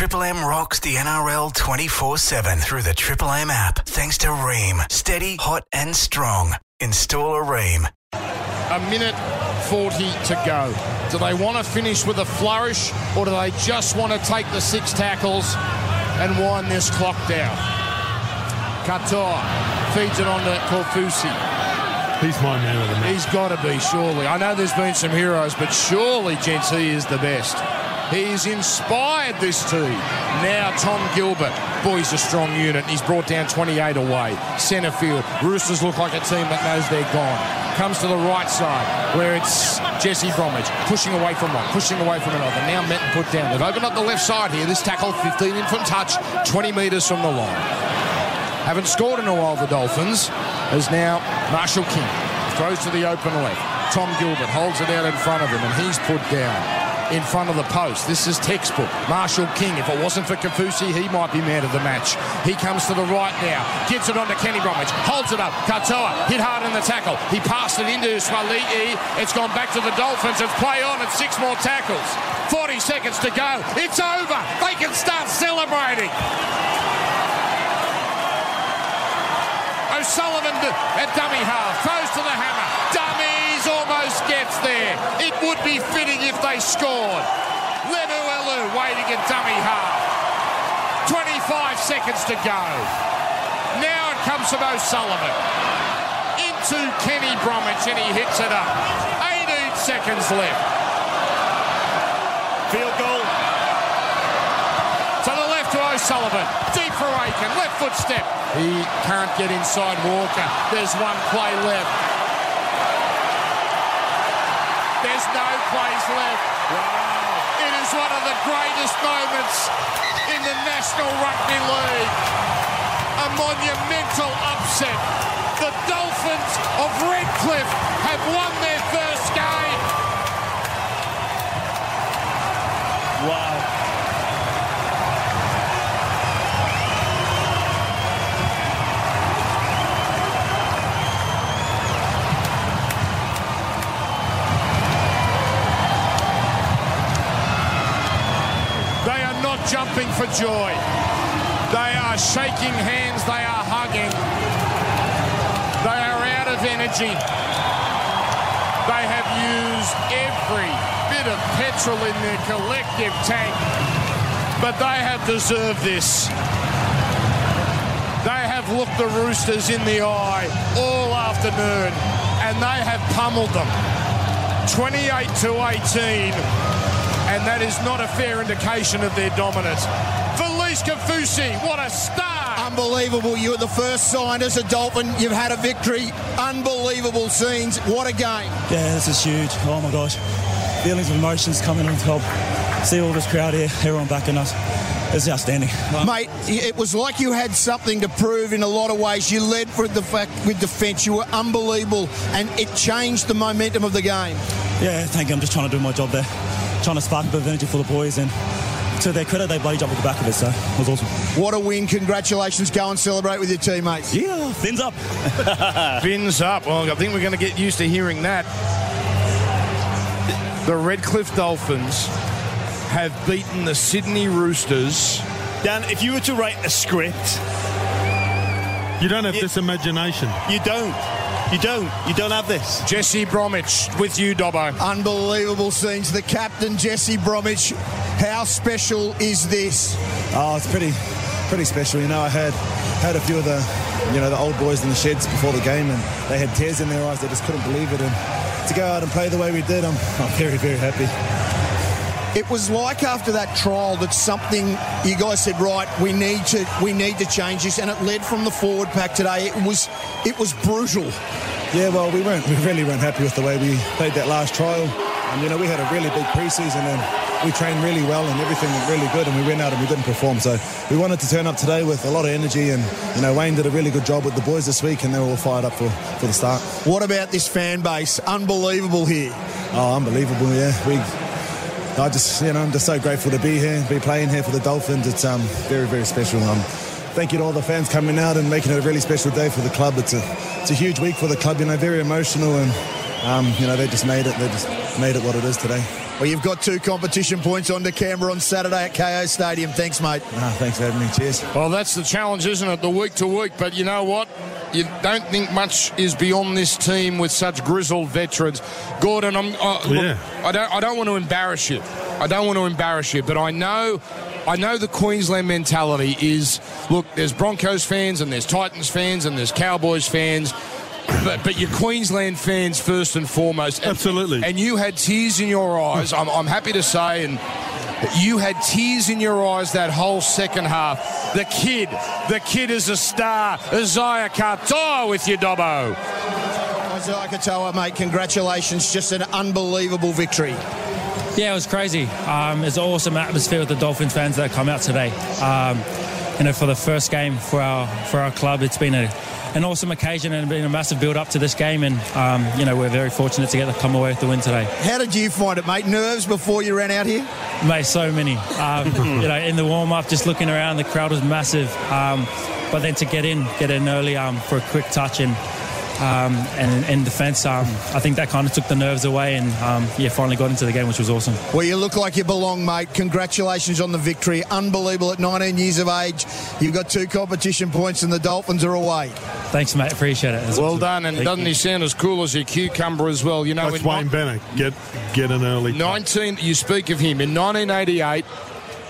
Triple M rocks the NRL 24 7 through the Triple M app. Thanks to Ream. Steady, hot, and strong. Install a Ream. A minute 40 to go. Do they want to finish with a flourish or do they just want to take the six tackles and wind this clock down? Katoa feeds it on to Kaufusi. He's my man of the match. He's got to be, surely. I know there's been some heroes, but surely, gents, he is the best. He's inspired this team. Now Tom Gilbert. Boy, he's a strong unit. He's brought down 28 away. Centre field. Roosters look like a team that knows they're gone. Comes to the right side where it's Jesse Bromwich pushing away from one, pushing away from another. Now Metten put down. They've opened up the left side here. This tackle 15 in from touch, 20 metres from the line. Haven't scored in a while, the Dolphins, as now Marshall King throws to the open left. Tom Gilbert holds it out in front of him, and he's put down in front of the post. This is textbook. Marshall King, if it wasn't for Kaufusi, he might be man of the match. He comes to the right now, gives it on to Kenny Bromwich, holds it up. Katoa hit hard in the tackle. He passed it into Swali'i. It's gone back to the Dolphins. It's play on and six more tackles. 40 seconds to go. It's over. They can start celebrating. O'Sullivan at dummy half, throws to the hammer. Be fitting if they scored. Lemuelu waiting at dummy half. 25 seconds to go. Now it comes from O'Sullivan. Into Kenny Bromwich and he hits it up. 18 seconds left. Field goal. To the left to O'Sullivan. Deep for Aitken. Left foot step. He can't get inside Walker. There's one play left. No plays left. Wow. It is one of the greatest moments in the National Rugby League. A monumental upset. The Dolphins of Redcliffe have won jumping for joy. They are shaking hands. They are hugging. They are out of energy. They have used every bit of petrol in their collective tank. But they have deserved this. They have looked the Roosters in the eye all afternoon and they have pummeled them. 28 to 18 and that is not a fair indication of their dominance. Felise Kaufusi, what a star! Unbelievable. You were the first signed as a Dolphin. You've had a victory. Unbelievable scenes. What a game. Yeah, this is huge. Oh my gosh. Feelings of emotions coming on top. See all this crowd here, everyone backing us. It's outstanding. Mate, it was like you had something to prove in a lot of ways. You led for the fact with defence. You were unbelievable, and it changed the momentum of the game. Yeah, thank you. I'm just trying to do my job there. Trying to spark a bit of energy for the boys, and to their credit, they bloody jumped at the back of it, so it was awesome. What a win. Congratulations. Go and celebrate with your teammates. Yeah, fins up. Fins up. Well, I think we're going to get used to hearing that. The Redcliffe Dolphins have beaten the Sydney Roosters. Dan, if you were to write a script, You don't have this imagination. you don't. You don't. You don't have this. Jesse Bromwich with you, Dobbo. Unbelievable scenes. The captain, Jesse Bromwich. How special is this? Oh, it's pretty, pretty special. You know, I heard, heard a few of the, you know, the old boys in the sheds before the game, and they had tears in their eyes. They just couldn't believe it. And to go out and play the way we did, I'm, I'm very, very happy. It was like after that trial that something you guys said, right, we need to we need to change this, and it led from the forward pack today. It was it was brutal. Yeah, well, we weren't, we really weren't happy with the way we played that last trial. And you know, we had a really big preseason, and we trained really well, and everything went really good, and we went out and we didn't perform. So we wanted to turn up today with a lot of energy, and you know, Wayne did a really good job with the boys this week, and they were all fired up for, for the start. What about this fan base? Unbelievable here. Oh, unbelievable! Yeah, we. I just, you know, I'm just so grateful to be here, be playing here for the Dolphins. It's um, very, very special. Um, thank you to all the fans coming out and making it a really special day for the club. It's a, it's a huge week for the club. You know, very emotional, and um, you know, they just made it. They just made it what it is today. Well, you've got two competition points on to Canberra on Saturday at KO Stadium. Thanks, mate. Ah, thanks for having me. Cheers. Well, that's the challenge, isn't it? The week to week. But you know what? You don't think much is beyond this team with such grizzled veterans. Gordon, I'm, uh, look, Yeah. I don't. I don't want to embarrass you. I don't want to embarrass you, but I know. I know the Queensland mentality is look, there's Broncos fans and there's Titans fans and there's Cowboys fans. But, but you're Queensland fans first and foremost. And- Absolutely. And you had tears in your eyes, I'm, I'm happy to say, and you had tears in your eyes that whole second half. The kid, the kid is a star. Isaiah Katoa with you, Dobbo. Isaiah Katoa, mate, congratulations. Just an unbelievable victory. Yeah, it was crazy. Um, it's an awesome atmosphere with the Dolphins fans that come out today. Um, you know, for the first game for our for our club, it's been a, an awesome occasion and been a massive build up to this game. And um, you know, we're very fortunate to get to come away with the win today. How did you find it, mate? Nerves before you ran out here? Mate, so many. Um, you know, in the warm up, just looking around, the crowd was massive. Um, but then to get in, get in early um, for a quick touch and. Um, and in defence, um, I think that kind of took the nerves away, and um, yeah, finally got into the game, which was awesome. Well, you look like you belong, mate. Congratulations on the victory. Unbelievable at 19 years of age. You've got two competition points and the Dolphins are away. Thanks, mate. Appreciate it. It was Well awesome. done, and Thank doesn't you. he sound as cool as your cucumber as well? You know, That's in Wayne Bennett. Get get an early. 19, you speak of him. In 1988,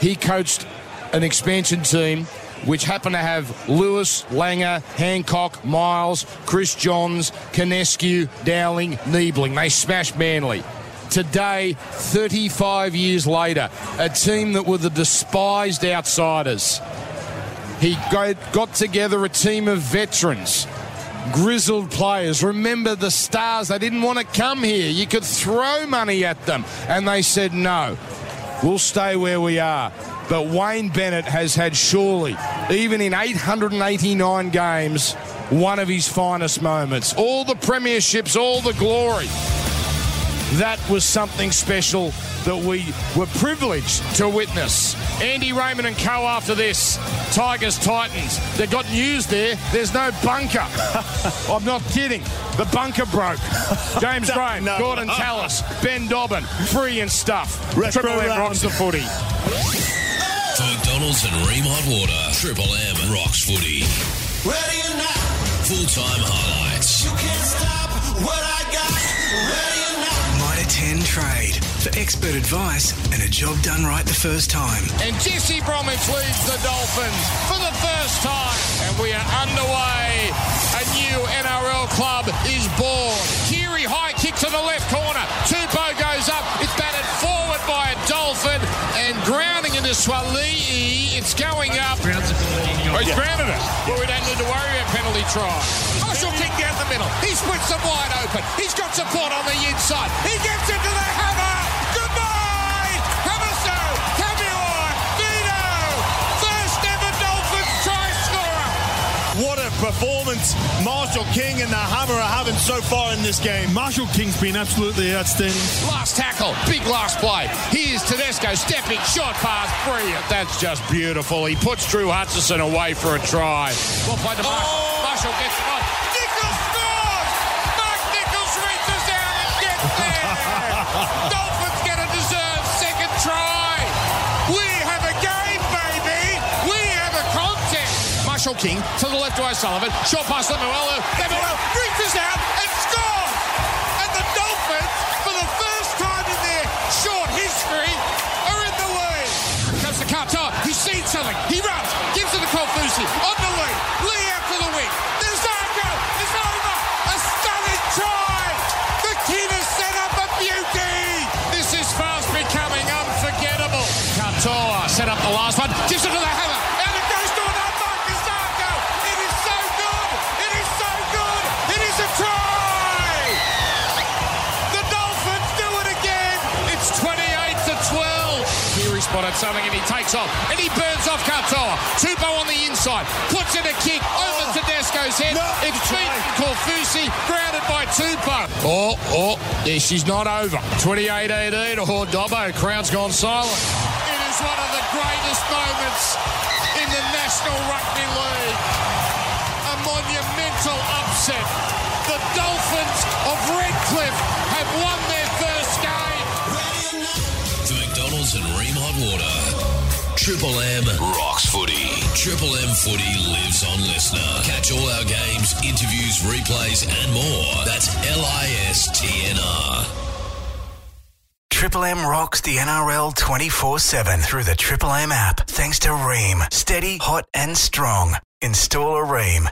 he coached an expansion team which happened to have Lewis, Langer, Hancock, Miles, Chris Johns, Conescu, Dowling, Niebling. They smashed Manly. Today, 35 years later, a team that were the despised outsiders. He got together a team of veterans, grizzled players. Remember the stars, they didn't want to come here. You could throw money at them. And they said, no, we'll stay where we are. But Wayne Bennett has had surely, even in 889 games, one of his finest moments. All the premierships, all the glory. That was something special that we were privileged to witness. Andy Raymond and co after this. Tigers Titans. They've got news there. There's no bunker. I'm not kidding. The bunker broke. James Graham, No. Gordon Tallis, Ben Dobbin, free and stuff. Retro Triple M rocks the footy. For McDonald's and Ream Hot Water, Triple M rocks footy. Ready or not, Full time highlights. you can't stop what I got. Ready or not. Mitre 10 Trade for expert advice and a job done right the first time. And Jesse Bromwich leads the Dolphins for the first time. And we are underway. A new NRL club is born. Kiri high kick to the left corner. Tupou goes up. It's batted forward by a Dolphin and grounding into Swalii. It's going up. Oh, he's grounded it. Well, we don't need to worry about penalty try. Marshall King down the middle. He splits them wide open. He's got support on the inside. He gets into the hammer. Performance Marshall King and the Hammer are having so far in this game. Marshall King's been absolutely outstanding. Last tackle, big last play. Here's Tedesco stepping, short pass, brilliant. That's just beautiful. He puts Drew Hutchison away for a try. Well played to Marshall. Oh! Marshall gets it Marshall King to the left to O'Sullivan. Short pass to Lemuelu. Lemuelu reaches out and scores. And the Dolphins, for the first time in their short history, are in the lead. Comes to Carter. He's seen something. He runs. Gives it to Kaufusi. On the lead. Lee 12. Here he spotted something and he takes off and he burns off Katoa. Tupou on the inside, puts in a kick over oh. Tedesco's head. No. It's beaten Kaufusi, grounded by Tupou. Oh, oh, yeah, she's not over. 28 18. Oh, Dobbo, crowd's gone silent. It is one of the greatest moments in the National Rugby League. A monumental upset. The Dolphins of Redcliffe Triple M rocks footy. Triple M footy lives on listener. Catch all our games, interviews, replays, and more. That's L I S T N R. Triple M rocks the NRL 24 7 through the Triple M app. Thanks to Ream. Steady, hot, and strong. Install a Ream.